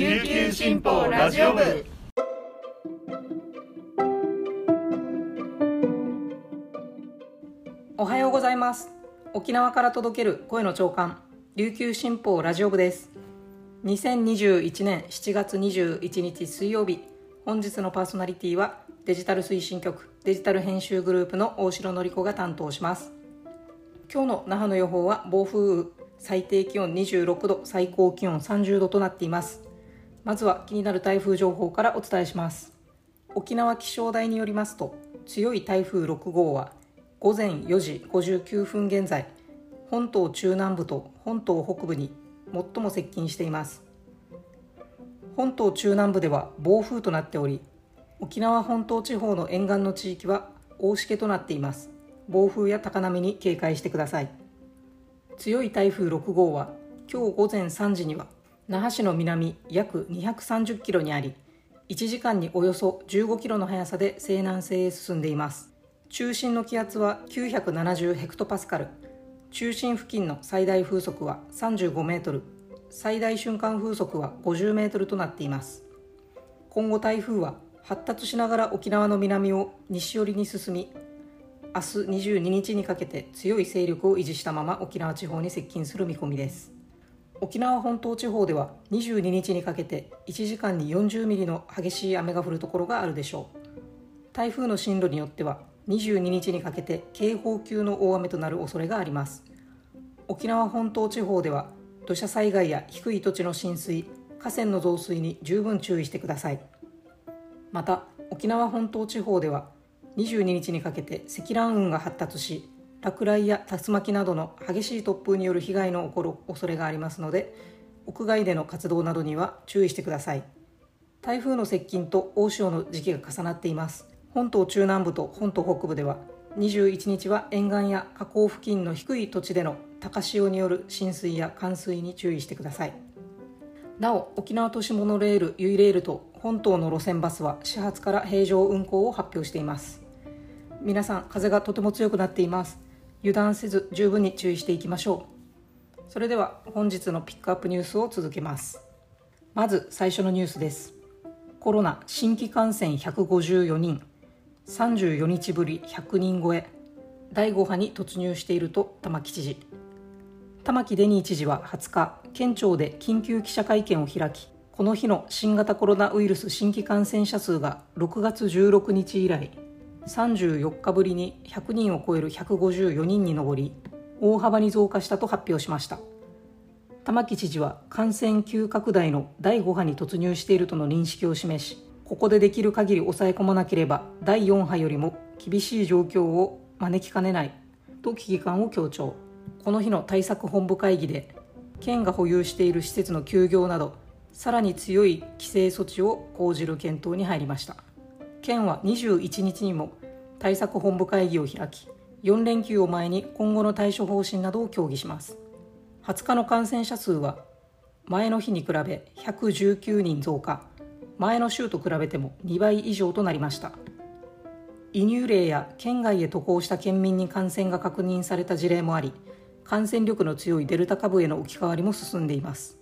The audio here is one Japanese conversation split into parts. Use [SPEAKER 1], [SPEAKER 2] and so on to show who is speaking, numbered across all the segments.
[SPEAKER 1] 琉球新報ラジオ部。
[SPEAKER 2] おはようございます。沖縄から届ける声の長官琉球新報ラジオ部です。2021年7月21日水曜日本日のパーソナリティはデジタル推進局デジタル編集グループの大城典子が担当します。今日の那覇の予報は暴風雨最低気温26度最高気温30度となっています。まずは気になる台風情報からお伝えします。沖縄気象台によりますと強い台風6号は午前4時59分現在本島中南部と本島北部に最も接近しています。本島中南部では暴風となっており沖縄本島地方の沿岸の地域は大しけとなっています。暴風や高波に警戒してください。強い台風6号は今日午前3時には那覇市の南約230キロにあり1時間におよそ15キロの速さで西南西へ進んでいます。中心の気圧は970ヘクトパスカル。中心付近の最大風速は35メートル。最大瞬間風速は50メートルとなっています。今後台風は発達しながら沖縄の南を西寄りに進み明日22日にかけて強い勢力を維持したまま沖縄地方に接近する見込みです。沖縄本島地方では22日にかけて1時間に40ミリの激しい雨が降るところがあるでしょう。台風の進路によっては22日にかけて警報級の大雨となる恐れがあります。沖縄本島地方では土砂災害や低い土地の浸水河川の増水に十分注意してください。また沖縄本島地方では22日にかけて積乱雲が発達し落雷や竜巻などの激しい突風による被害の起こる恐れがありますので屋外での活動などには注意してください。台風の接近と大潮の時期が重なっています。本島中南部と本島北部では21日は沿岸や河口付近の低い土地での高潮による浸水や冠水に注意してください。なお沖縄都市モノレールユイレールと本島の路線バスは始発から平常運行を発表しています。皆さん風がとても強くなっています。油断せず十分に注意していきましょう。それでは本日のピックアップニュースを続けます。まず最初のニュースです。コロナ新規感染154人。34日ぶり100人超え。第5波に突入していると玉城知事。玉城デニー知事は20日県庁で緊急記者会見を開きこの日の新型コロナウイルス新規感染者数が6月16日以来34日ぶりに100人を超える154人に上り大幅に増加したと発表しました。玉城知事は感染急拡大の第5波に突入しているとの認識を示しここでできる限り抑え込まなければ第4波よりも厳しい状況を招きかねないと危機感を強調。この日の対策本部会議で県が保有している施設の休業などさらに強い規制措置を講じる検討に入りました。県は21日にも対策本部会議を開き4連休を前に今後の対処方針などを協議します。20日の感染者数は前の日に比べ119人増加前の週と比べても2倍以上となりました。移入例や県外へ渡航した県民に感染が確認された事例もあり感染力の強いデルタ株への置き換わりも進んでいます。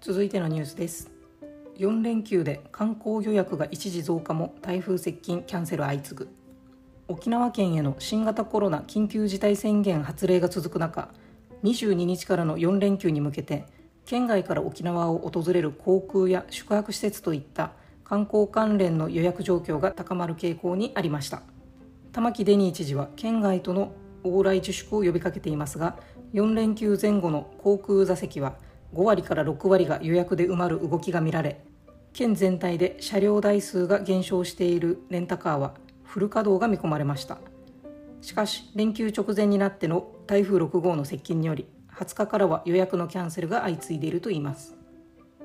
[SPEAKER 2] 続いてのニュースです。4連休で観光予約が一時増加も台風接近キャンセル相次ぐ。沖縄県への新型コロナ緊急事態宣言発令が続く中22日からの4連休に向けて県外から沖縄を訪れる航空や宿泊施設といった観光関連の予約状況が高まる傾向にありました。玉城デニー知事は県外との往来自粛を呼びかけていますが4連休前後の航空座席は5割から6割が予約で埋まる動きが見られ県全体で車両台数が減少しているレンタカーはフル稼働が見込まれました。しかし連休直前になっての台風6号の接近により20日からは予約のキャンセルが相次いでいるといいます。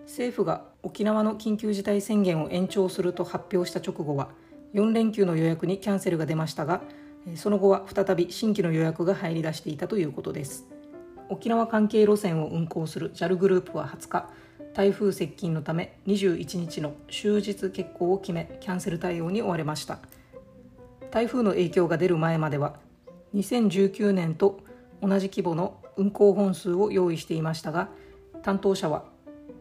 [SPEAKER 2] 政府が沖縄の緊急事態宣言を延長すると発表した直後は4連休の予約にキャンセルが出ましたがその後は再び新規の予約が入り出していたということです。沖縄関係路線を運行する JAL グループは20日台風接近のため21日の終日欠航を決めキャンセル対応に追われました。台風の影響が出る前までは2019年と同じ規模の運行本数を用意していましたが担当者は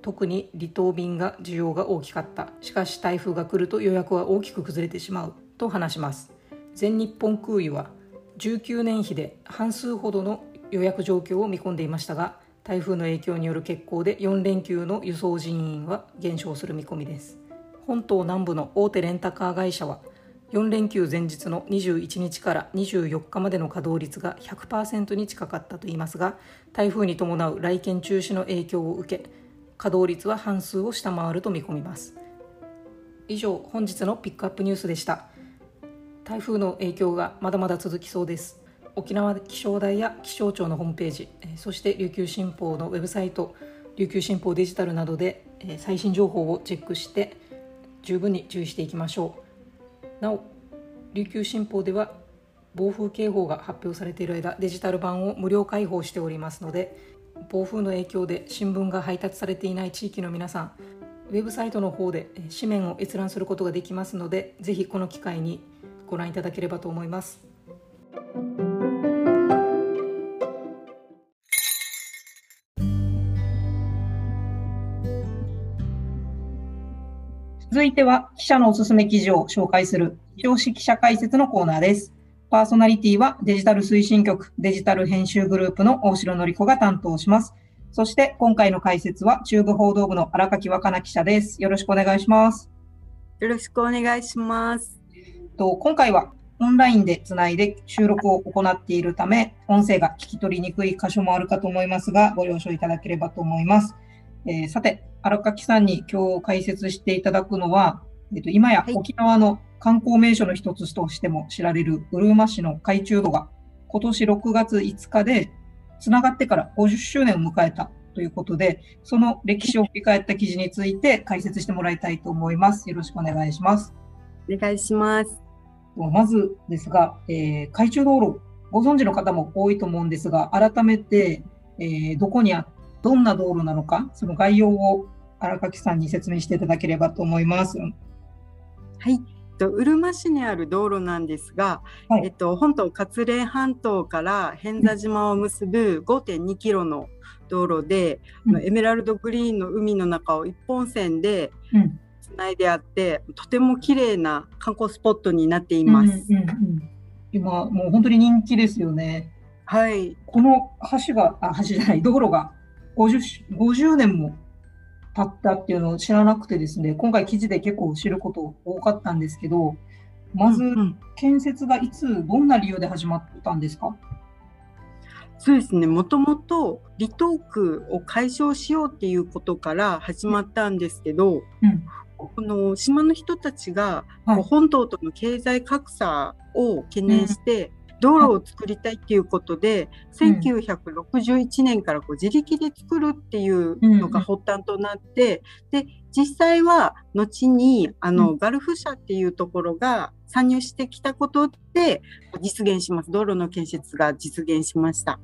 [SPEAKER 3] 特に離島便が需要が大きかった。しかし台風が来ると予約は大きく崩れてしまうと話します。全日本空輸は19年比で半数ほどの予約状況を見込んでいましたが台風の影響による欠航で4連休の輸送人員は減少する見込みです。本島南部の大手レンタカー会社は4連休前日の21日から24日までの稼働率が100%に近かったといいますが台風に伴う来県中止の影響を受け稼働率は半数を下回ると見込みます。以上本日のピックアップニュースでした。台風の影響がまだまだ続きそうです。沖縄気象台や気象庁のホームページそして琉球新報のウェブサイト琉球新報デジタルなどで最新情報をチェックして十分に注意していきましょうなお琉球新報では暴風警報が発表されている間デジタル版を無料開放しておりますので暴風の影響で新聞が配達されていない地域の皆さんウェブサイトの方で紙面を閲覧することができますのでぜひこの機会にご覧いただければと思います。続いては記者のおすすめ記事を紹介する表紙記者解説のコーナーです。パーソナリティはデジタル推進局デジタル編集グループの大城典子が担当します。そして今回の解説は中部報道部の荒垣若菜記者です。よろしくお願いします。
[SPEAKER 4] よろしくお願いします。
[SPEAKER 3] と今回はオンラインでつないで収録を行っているため、音声が聞き取りにくい箇所もあるかと思いますが、ご了承いただければと思います。えー、さて、荒垣さんに今日解説していただくのは、えっと、今や沖縄の観光名所の一つとしても知られるうるま市の海中度が今年6月5日でつながってから50周年を迎えたということで、その歴史を振り返った記事について解説してもらいたいと思います。よろしくお願いします。
[SPEAKER 4] お願いします。
[SPEAKER 3] まずですが、えー、海中道路、ご存知の方も多いと思うんですが、改めて、えー、どこにあ、どんな道路なのか、その概要を荒垣さんに説明していただければと思います。
[SPEAKER 4] はい。とうるま市にある道路なんですが、はい、えっと、本島勝連半島から偏座島を結ぶ5.2キロの道路で、うん、エメラルドグリーンの海の中を一本線でつないであって、うん、とても綺麗な観光スポットになっています。うんうんうん、
[SPEAKER 3] 今もう本当に人気ですよね。
[SPEAKER 4] はい。
[SPEAKER 3] この橋があ橋じゃない道路が 50, 50年も経ったっていうのを知らなくてですね、今回記事で結構知ること多かったんですけど、まず、建設がいつ、どんな理由で始まったんですか？
[SPEAKER 4] そうですね、もともと離島区を解消しようっていうことから始まったんですけど、うん、この島の人たちが、はい、本島との経済格差を懸念して、道路を作りたいっていうことで、うん、1961年からこう自力で作るっていうのが発端となって、うん、で実際は後にあの、ガルフ社っていうところが参入してきたことで実現します道路の建設が実現しました。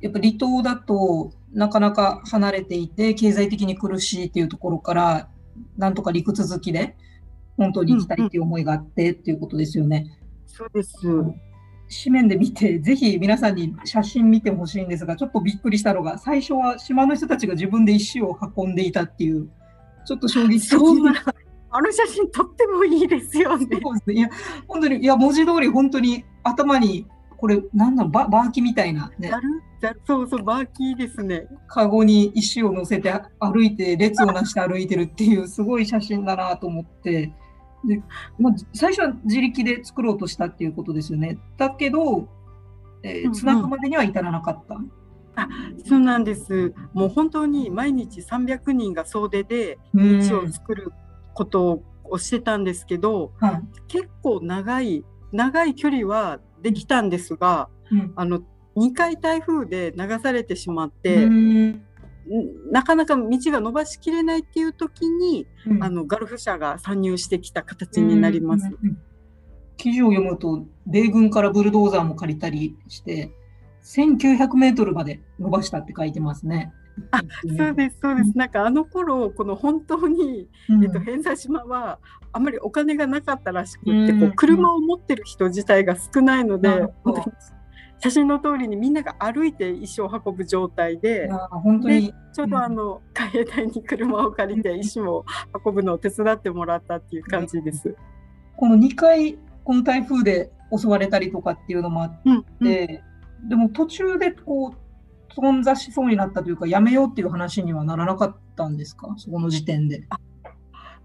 [SPEAKER 3] やっぱ離島だとなかなか離れていて経済的に苦しいっていうところからなんとか陸続きで本当に行きたいっていう思いがあってっていうことですよね。
[SPEAKER 4] そうです。
[SPEAKER 3] 紙面で見て、ぜひ皆さんに写真見てほしいんですが、ちょっとびっくりしたのが、最初は島の人たちが自分で石を運んでいたっていう、ちょっと衝撃的な。
[SPEAKER 4] あの写真とってもいいですよね。
[SPEAKER 3] そうですね。いや、本当に、いや、文字通り本当に頭に、これ、なんだろう、ババーキみたいなね。
[SPEAKER 4] そうそう、バーキーですね。
[SPEAKER 3] カゴに石を乗せて歩いて、列をなして歩いてるっていう、すごい写真だなと思って。で、まあ、最初は自力で作ろうとしたっていうことですよね。だけど、えー、つなぐまでには至らなかった。うんうん、
[SPEAKER 4] あそうなんです。もう本当に毎日300人が総出で道を作ることをしてたんですけど、うん、結構長い長い距離はできたんですが、うん、あの2回台風で流されてしまって、なかなか道が伸ばしきれないっていう時に、うん、あのガルフ社が参入してきた形になります。
[SPEAKER 3] 記事を読むと米軍からブルドーザーも借りたりして1900メートルまで伸ばしたって書いてますね。
[SPEAKER 4] あそうですそうです、なんかあの頃この本当に、うん、えっと、偏差島はあまりお金がなかったらしくって、うん、こう車を持ってる人自体が少ないので、写真の通りにみんなが歩いて石を運ぶ状態で
[SPEAKER 3] 本当に。
[SPEAKER 4] ちょうどあの、海兵隊に車を借りて石を運ぶのを手伝ってもらったっていう感じです。
[SPEAKER 3] この2回この台風で襲われたりとかっていうのもあって、うんうん、でも途中でこう頓挫しそうになったというかやめようっていう話にはならなかったんですか？そこの時点で。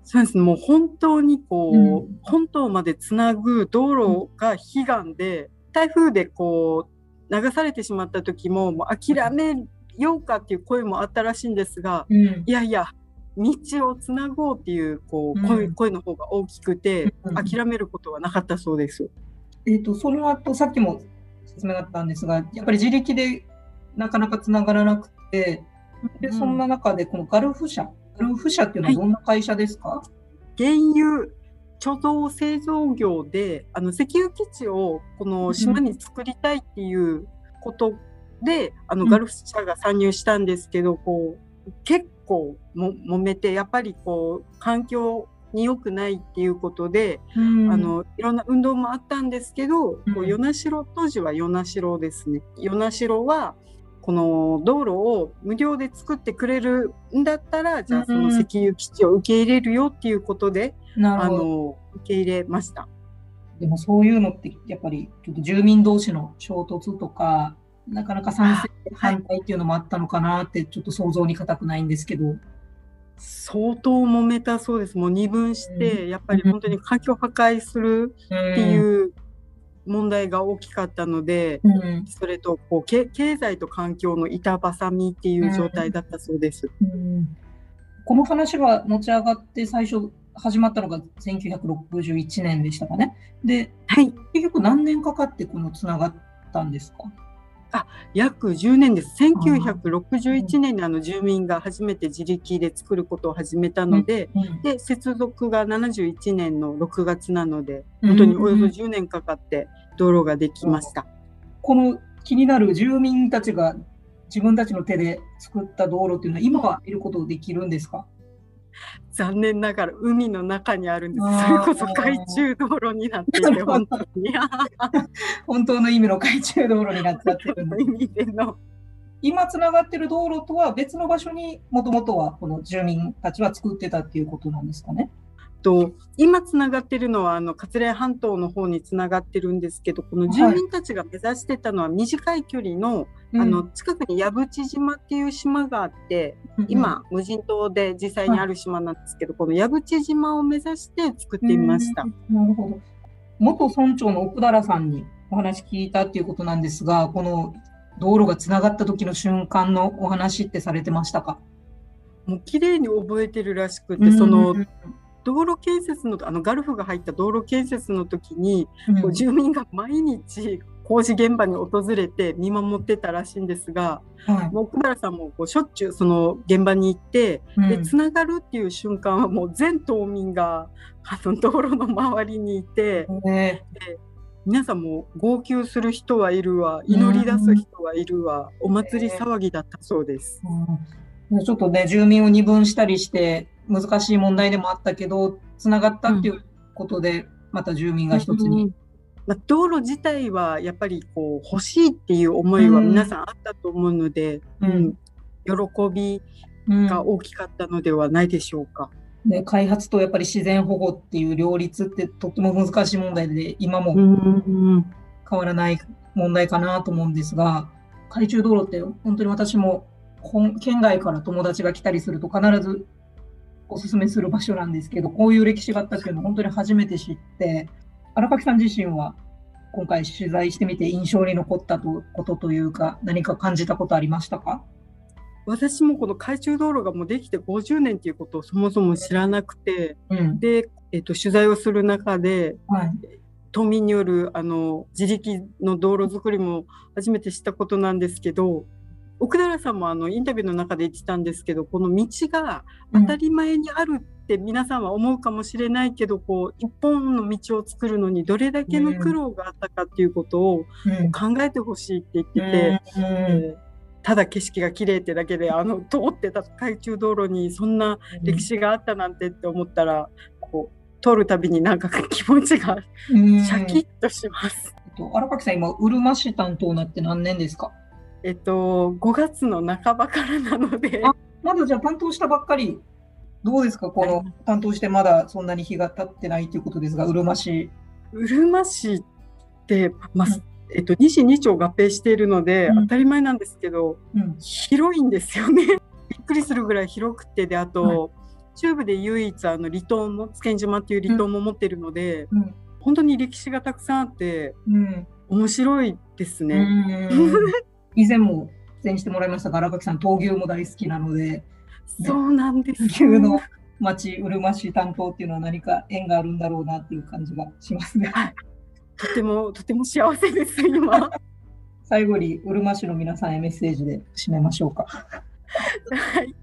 [SPEAKER 4] そうですね、もう本当にこう、うん、本島までつなぐ道路が悲願で、台風でこう流されてしまった時ももう諦めようかっていう声もあったらしいんですが、うん、いやいや道をつなごうっていうこう声,、声の方が大きくて、諦めることはなかったそうです。
[SPEAKER 3] えーと、その後さっきも説明があったんですがやっぱり自力でなかなかつながらなくてでそんな中でこのガルフ社ガルフ社っていうのはどんな会社ですか、はい、
[SPEAKER 4] 原油貯蔵製造業であの石油基地をこの島に作りたいっていうことで、うん、あのガルフ社が参入したんですけど、こう結構も揉めてやっぱりこう環境に良くないっていうことで、うん、あのいろんな運動もあったんですけど、うん、こう与那城当時は与那城ですね。与那城はこの道路を無料で作ってくれるんだったらじゃあその石油基地を受け入れるよっていうことで、うん、あの受け入れました。
[SPEAKER 3] でもそういうのってやっぱりちょっと住民同士の衝突とかなかなか賛成反対っていうのもあったのかなってちょっと想像に難くないんですけど。
[SPEAKER 4] 相当揉めたそうです。もう二分して、やっぱり本当に環境破壊するっていう問題が大きかったので、うん、それとこう経済と環境の板挟みっていう状態だったそうです。うんう
[SPEAKER 3] ん、この話が持ち上がって最初始まったのが1961年でしたかね。で、はい、結局何年かかってこのつながったんですか？
[SPEAKER 4] あ約10年です。1961年にあの住民が初めて自力で作ることを始めたので、うんうん、で接続が71年の6月なので、本当におよそ10年かかって道路ができました。
[SPEAKER 3] この気になる住民たちが自分たちの手で作った道路っていうのは今は見ることできるんですか？
[SPEAKER 4] 残念ながら海の中にあるんです。それこそ海中道路になっていて、本当に。
[SPEAKER 3] 本当の意味の海中道路になっちゃってる意味での。今つながってる道路とは別の場所にもともとはこの住民たちは作ってたっていうことなんですかね。
[SPEAKER 4] と今つながってるのはあの勝連半島の方につながってるんですけどこの住民たちが目指してたのは短い距離のはい、あの近くに矢淵島っていう島があって、うん、今無人島で実際にある島なんですけど、はい、この矢淵島を目指して作ってみました。
[SPEAKER 3] なるほど。元村長の奥平さんにお話聞いたっていうことなんですがこの道路がつながった時の瞬間のお話ってされてましたか？
[SPEAKER 4] もう綺麗に覚えてるらしくて、その道路建設のあのガルフが入った道路建設の時に、うん、住民が毎日工事現場に訪れて見守ってたらしいんですが、はい、もう奥原さんもこうしょっちゅうその現場に行って、うん、でつながるっていう瞬間はもう全島民があの道路の周りにいて、で皆さんも号泣する人はいるわ祈り出す人はいるわ、お祭り騒ぎだったそうです。
[SPEAKER 3] うん、ちょっとね住民を二分したりして難しい問題でもあったけどつながったっていうことで、また住民が一つに。うん
[SPEAKER 4] まあ、道路自体はやっぱりこう欲しいっていう思いは皆さんあったと思うので、うん、うん、喜びが大きかったのではないでしょうか。
[SPEAKER 3] ね、開発とやっぱり自然保護っていう両立ってとっても難しい問題で今も変わらない問題かなと思うんですが海中道路って本当に私も県外から友達が来たりすると必ずおすすめする場所なんですけど、こういう歴史があったっていうのを本当に初めて知って、荒垣さん自身は今回取材してみて印象に残ったことというか、何か感じたことありましたか？
[SPEAKER 4] 私もこの海中道路がもうできて50年ということをそもそも知らなくて、うん、で、えっと、取材をする中で、はい、島民によるあの自力の道路作りも初めて知ったことなんですけど奥寺さんもあのインタビューの中で言ってたんですけどこの道が当たり前にあるって皆さんは思うかもしれないけど、うん、こう一本の道を作るのにどれだけの苦労があったかっていうことを考えてほしいって言ってて、うん。えー、ただ景色が綺麗ってだけであの通ってた海中道路にそんな歴史があったなんてって思ったらこう通るたびになんか気持ちがシャキッとします。
[SPEAKER 2] と、荒垣さん、今、うるま市担当になって何年ですか？
[SPEAKER 4] えっと、5月の半ばからなので。
[SPEAKER 2] まだじゃあ担当したばっかり、どうですか、この担当してまだそんなに日が経ってないということですが、うるま市。
[SPEAKER 4] うるま市って、まあ、えっと、2市2町合併しているので、うん、当たり前なんですけど、うん、広いんですよね。びっくりするぐらい広くてで、あと、中部で唯一あの離島も津堅島っていう離島も持ってるので、うん、本当に歴史がたくさんあって、うん、面白いですね。
[SPEAKER 2] 以前も出演してもらいましたが荒垣さん闘牛も大好きなので、ね、
[SPEAKER 4] そうなんです。
[SPEAKER 2] 牛の町うるま市担当っていうのは何か縁があるんだろうなっていう感じがしますね。
[SPEAKER 4] とてもとても幸せです今。
[SPEAKER 2] 最後にうるま市の皆さんへメッセージで締めましょうか。
[SPEAKER 4] はい、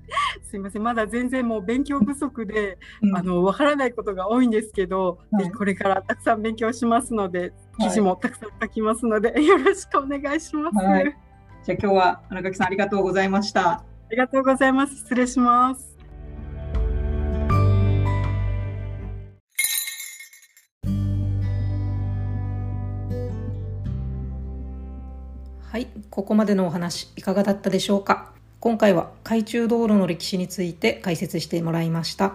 [SPEAKER 4] すみません、まだ全然もう勉強不足で、うん、あのわからないことが多いんですけど、はい、これからたくさん勉強しますので、記事もたくさん書きますので、はい、よろしくお願いします。はい、
[SPEAKER 2] じゃあ今日は荒垣さんありがとうございました。あ
[SPEAKER 4] りがとうございます。失礼します。
[SPEAKER 2] はい、ここまでのお話いかがだったでしょうか。今回は海中道路の歴史について解説してもらいました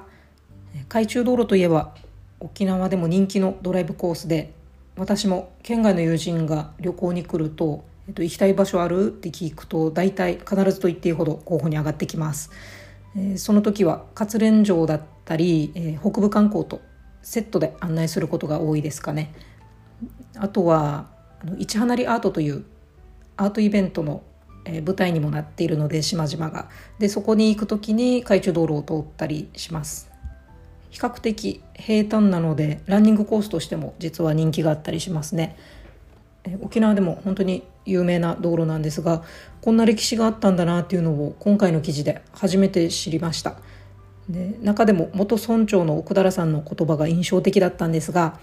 [SPEAKER 2] 海中道路といえば沖縄でも人気のドライブコースで私も県外の友人が旅行に来ると、えっと、行きたい場所ある？って聞くと大体必ずと言っていいほど候補に上がってきます、えー、その時は活連城だったり、えー、北部観光とセットで案内することが多いですかね。あとはあの市花りアートというアートイベントのえ舞台にもなっているので島々が。でそこに行く時に海中道路を通ったりします。比較的平坦なのでランニングコースとしても実は人気があったりしますね。沖縄でも本当に有名な道路なんですがこんな歴史があったんだなっていうのを今回の記事で初めて知りました。で中でも元村長の奥田さんの言葉が印象的だったんですが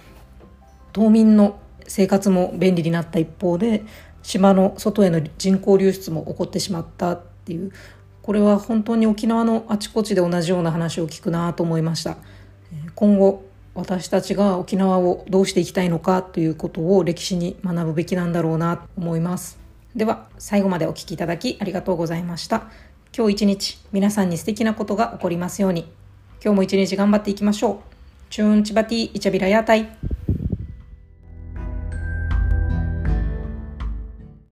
[SPEAKER 2] 島民の生活も便利になった一方で島の外への人口流出も起こってしまったっていうこれは本当に沖縄のあちこちで同じような話を聞くなと思いました。今後私たちが沖縄をどうしていきたいのかということを歴史に学ぶべきなんだろうなと思います。では最後までお聴きいただきありがとうございました。今日一日皆さんに素敵なことが起こりますように。今日も一日頑張っていきましょう。チューンチバティイチャビラヤタイ。